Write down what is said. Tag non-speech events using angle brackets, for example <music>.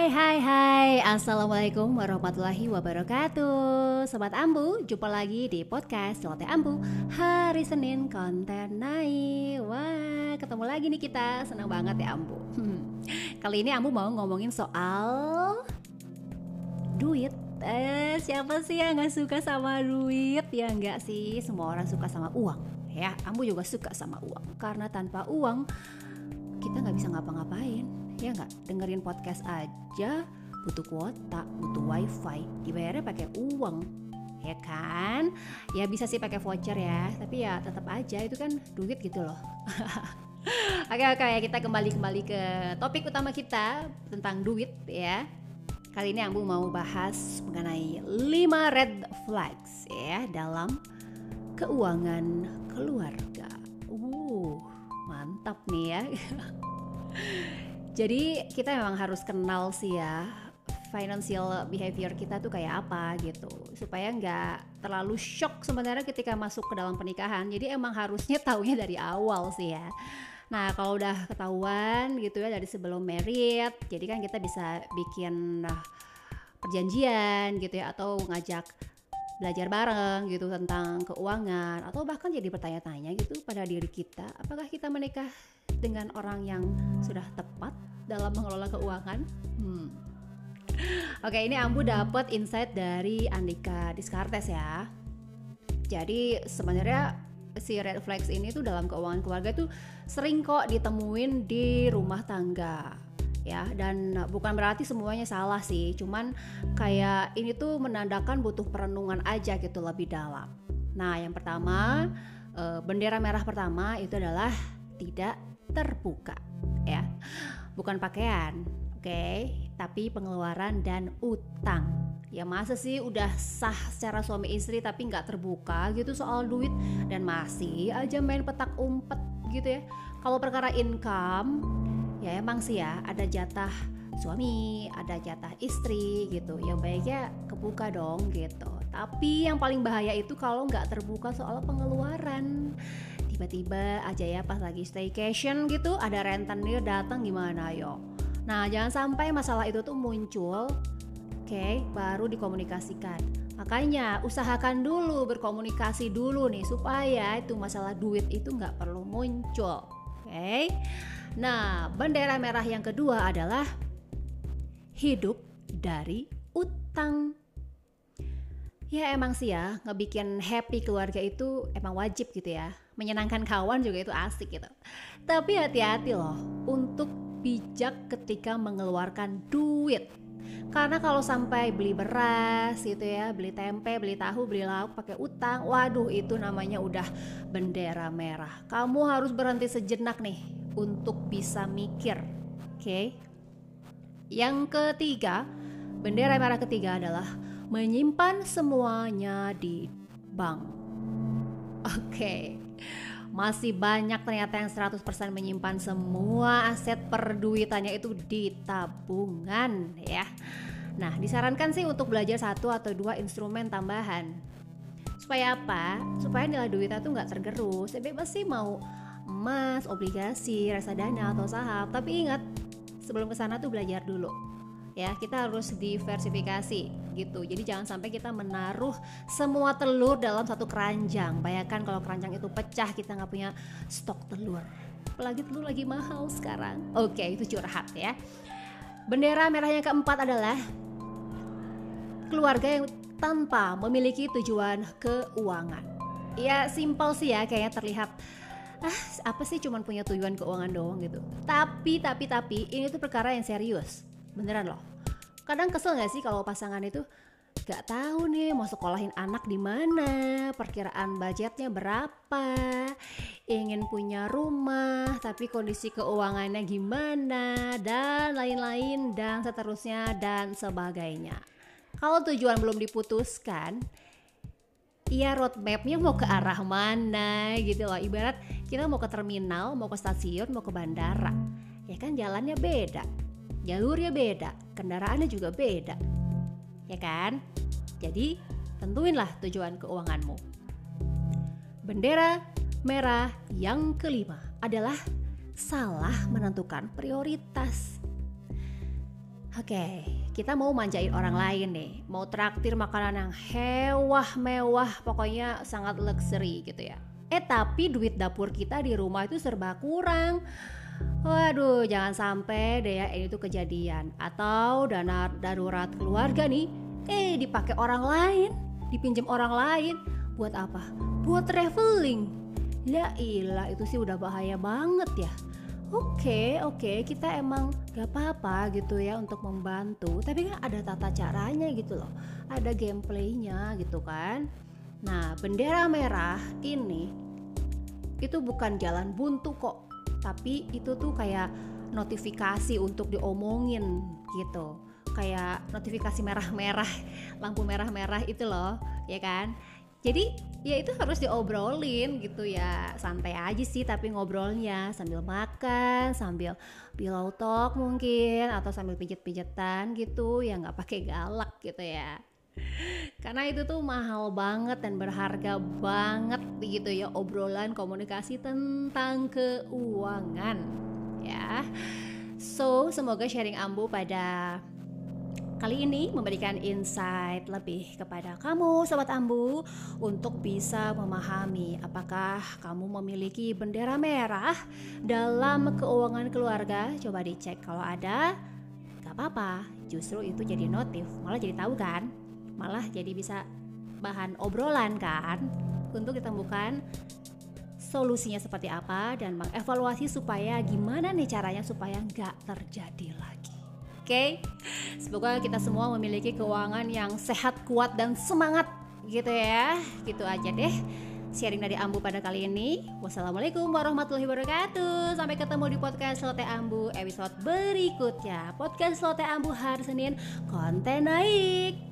Hai hai hai. Assalamualaikum warahmatullahi wabarakatuh. Sobat Ambu Jumpa lagi di podcast Celoteh Ambu. Hari Senin konten naik. Wah ketemu lagi nih kita. Senang banget ya Ambu. Kali ini Ambu mau ngomongin soal Duit. Eh, Siapa sih yang gak suka sama duit? Ya enggak sih? Semua orang suka sama uang. Ya Ambu juga suka sama uang. Karena tanpa uang Kita nggak bisa ngapa-ngapain ya nggak? Dengerin podcast aja. Butuh kuota butuh wifi. Dibayarnya pakai uang. Ya kan? Ya bisa sih pakai voucher ya. Tapi ya tetap aja itu kan duit gitu loh. <laughs> Oke oke ya kita kembali kembali ke topik utama kita tentang duit ya. Kali ini Ambu mau bahas mengenai 5 red flags ya dalam keuangan keluarga. Uh, mantap nih ya. <laughs> Jadi kita memang harus kenal sih ya financial behavior kita tuh kayak apa gitu. Supaya nggak terlalu shock sebenarnya ketika masuk ke dalam pernikahan. Jadi emang harusnya taunya dari awal sih ya. Nah kalau udah ketahuan gitu ya dari sebelum merit jadi kan kita bisa bikin nah, perjanjian gitu ya atau ngajak belajar bareng gitu tentang keuangan atau bahkan jadi bertanya-tanya gitu pada diri kita. Apakah kita menikah dengan orang yang sudah tepat dalam mengelola keuangan? Hmm. Oke, ini Ambu dapat insight dari Andika Diskartes ya. Jadi sebenarnya si red flags ini tuh dalam keuangan keluarga tuh sering kok ditemuin di rumah tangga ya dan bukan berarti semuanya salah sih cuman kayak ini tuh menandakan butuh perenungan aja gitu lebih dalam nah yang pertama eh, bendera merah pertama itu adalah tidak terbuka ya. Bukan pakaian, oke, okay? tapi pengeluaran dan utang. Ya masa sih udah sah secara suami istri tapi nggak terbuka gitu soal duit dan masih aja main petak umpet gitu ya. Kalau perkara income ya emang sih ya ada jatah suami, ada jatah istri gitu. Yang baiknya kebuka dong gitu. Tapi yang paling bahaya itu kalau nggak terbuka soal pengeluaran tiba-tiba aja ya pas lagi staycation gitu ada rentenir datang gimana yo? Nah jangan sampai masalah itu tuh muncul oke okay, baru dikomunikasikan. Makanya usahakan dulu berkomunikasi dulu nih supaya itu masalah duit itu nggak perlu muncul oke? Okay? nah bendera merah yang kedua adalah hidup dari utang Ya emang sih ya, ngebikin happy keluarga itu emang wajib gitu ya. Menyenangkan kawan juga itu asik gitu. Tapi hati-hati loh untuk bijak ketika mengeluarkan duit. Karena kalau sampai beli beras gitu ya, beli tempe, beli tahu, beli lauk pakai utang, waduh itu namanya udah bendera merah. Kamu harus berhenti sejenak nih untuk bisa mikir. Oke. Okay? Yang ketiga, bendera merah ketiga adalah menyimpan semuanya di bank. Oke. Okay. Masih banyak ternyata yang 100% menyimpan semua aset perduitannya itu di tabungan ya. Nah, disarankan sih untuk belajar satu atau dua instrumen tambahan. Supaya apa? Supaya nilai duitnya tuh nggak tergerus. Ya bebas sih mau emas, obligasi, reksadana atau saham. Tapi ingat, sebelum ke sana tuh belajar dulu ya kita harus diversifikasi gitu. Jadi jangan sampai kita menaruh semua telur dalam satu keranjang. Bayangkan kalau keranjang itu pecah kita nggak punya stok telur. Apalagi telur lagi mahal sekarang. Oke itu curhat ya. Bendera merah yang keempat adalah keluarga yang tanpa memiliki tujuan keuangan. Ya simpel sih ya kayaknya terlihat ah apa sih cuman punya tujuan keuangan doang? gitu. Tapi tapi tapi ini tuh perkara yang serius. Beneran loh kadang kesel gak sih kalau pasangan itu gak tahu nih mau sekolahin anak di mana, perkiraan budgetnya berapa, ingin punya rumah tapi kondisi keuangannya gimana dan lain-lain dan seterusnya dan sebagainya. Kalau tujuan belum diputuskan, Iya roadmapnya mau ke arah mana gitu loh. Ibarat kita mau ke terminal, mau ke stasiun, mau ke bandara. Ya kan jalannya beda jalurnya beda, kendaraannya juga beda. Ya kan? Jadi, tentuinlah tujuan keuanganmu. Bendera merah yang kelima adalah salah menentukan prioritas. Oke, kita mau manjain orang lain nih, mau traktir makanan yang hewah mewah, pokoknya sangat luxury gitu ya. Eh tapi duit dapur kita di rumah itu serba kurang. Waduh, jangan sampai deh ya ini tuh kejadian. Atau dana darurat keluarga nih, eh dipakai orang lain, dipinjam orang lain. Buat apa? Buat traveling. Ya ilah, itu sih udah bahaya banget ya. Oke, oke, kita emang gak apa-apa gitu ya untuk membantu, tapi kan ada tata caranya gitu loh, ada gameplaynya gitu kan. Nah, bendera merah ini itu bukan jalan buntu kok, tapi itu tuh kayak notifikasi untuk diomongin gitu, kayak notifikasi merah-merah, <laughs> lampu merah-merah itu loh, ya kan? jadi ya itu harus diobrolin gitu ya. Santai aja sih tapi ngobrolnya. Sambil makan sambil pillow talk mungkin atau sambil pijet-pijetan gitu ya nggak pakai galak gitu ya karena itu tuh mahal banget dan berharga banget begitu ya obrolan komunikasi tentang keuangan ya. So semoga sharing ambu pada kali ini memberikan insight lebih kepada kamu Sobat Ambu untuk bisa memahami apakah kamu memiliki bendera merah dalam keuangan keluarga. Coba dicek kalau ada. Gak apa-apa justru itu jadi notif malah jadi tahu kan malah jadi bisa bahan obrolan kan untuk ditemukan solusinya seperti apa dan mengevaluasi supaya gimana nih caranya supaya nggak terjadi lagi okay? semoga kita semua memiliki keuangan yang sehat kuat dan semangat gitu ya gitu aja deh sharing dari Ambu pada kali ini. Wassalamualaikum warahmatullahi wabarakatuh. Sampai ketemu di podcast Lote Ambu episode berikutnya. Podcast Lote Ambu hari Senin konten naik.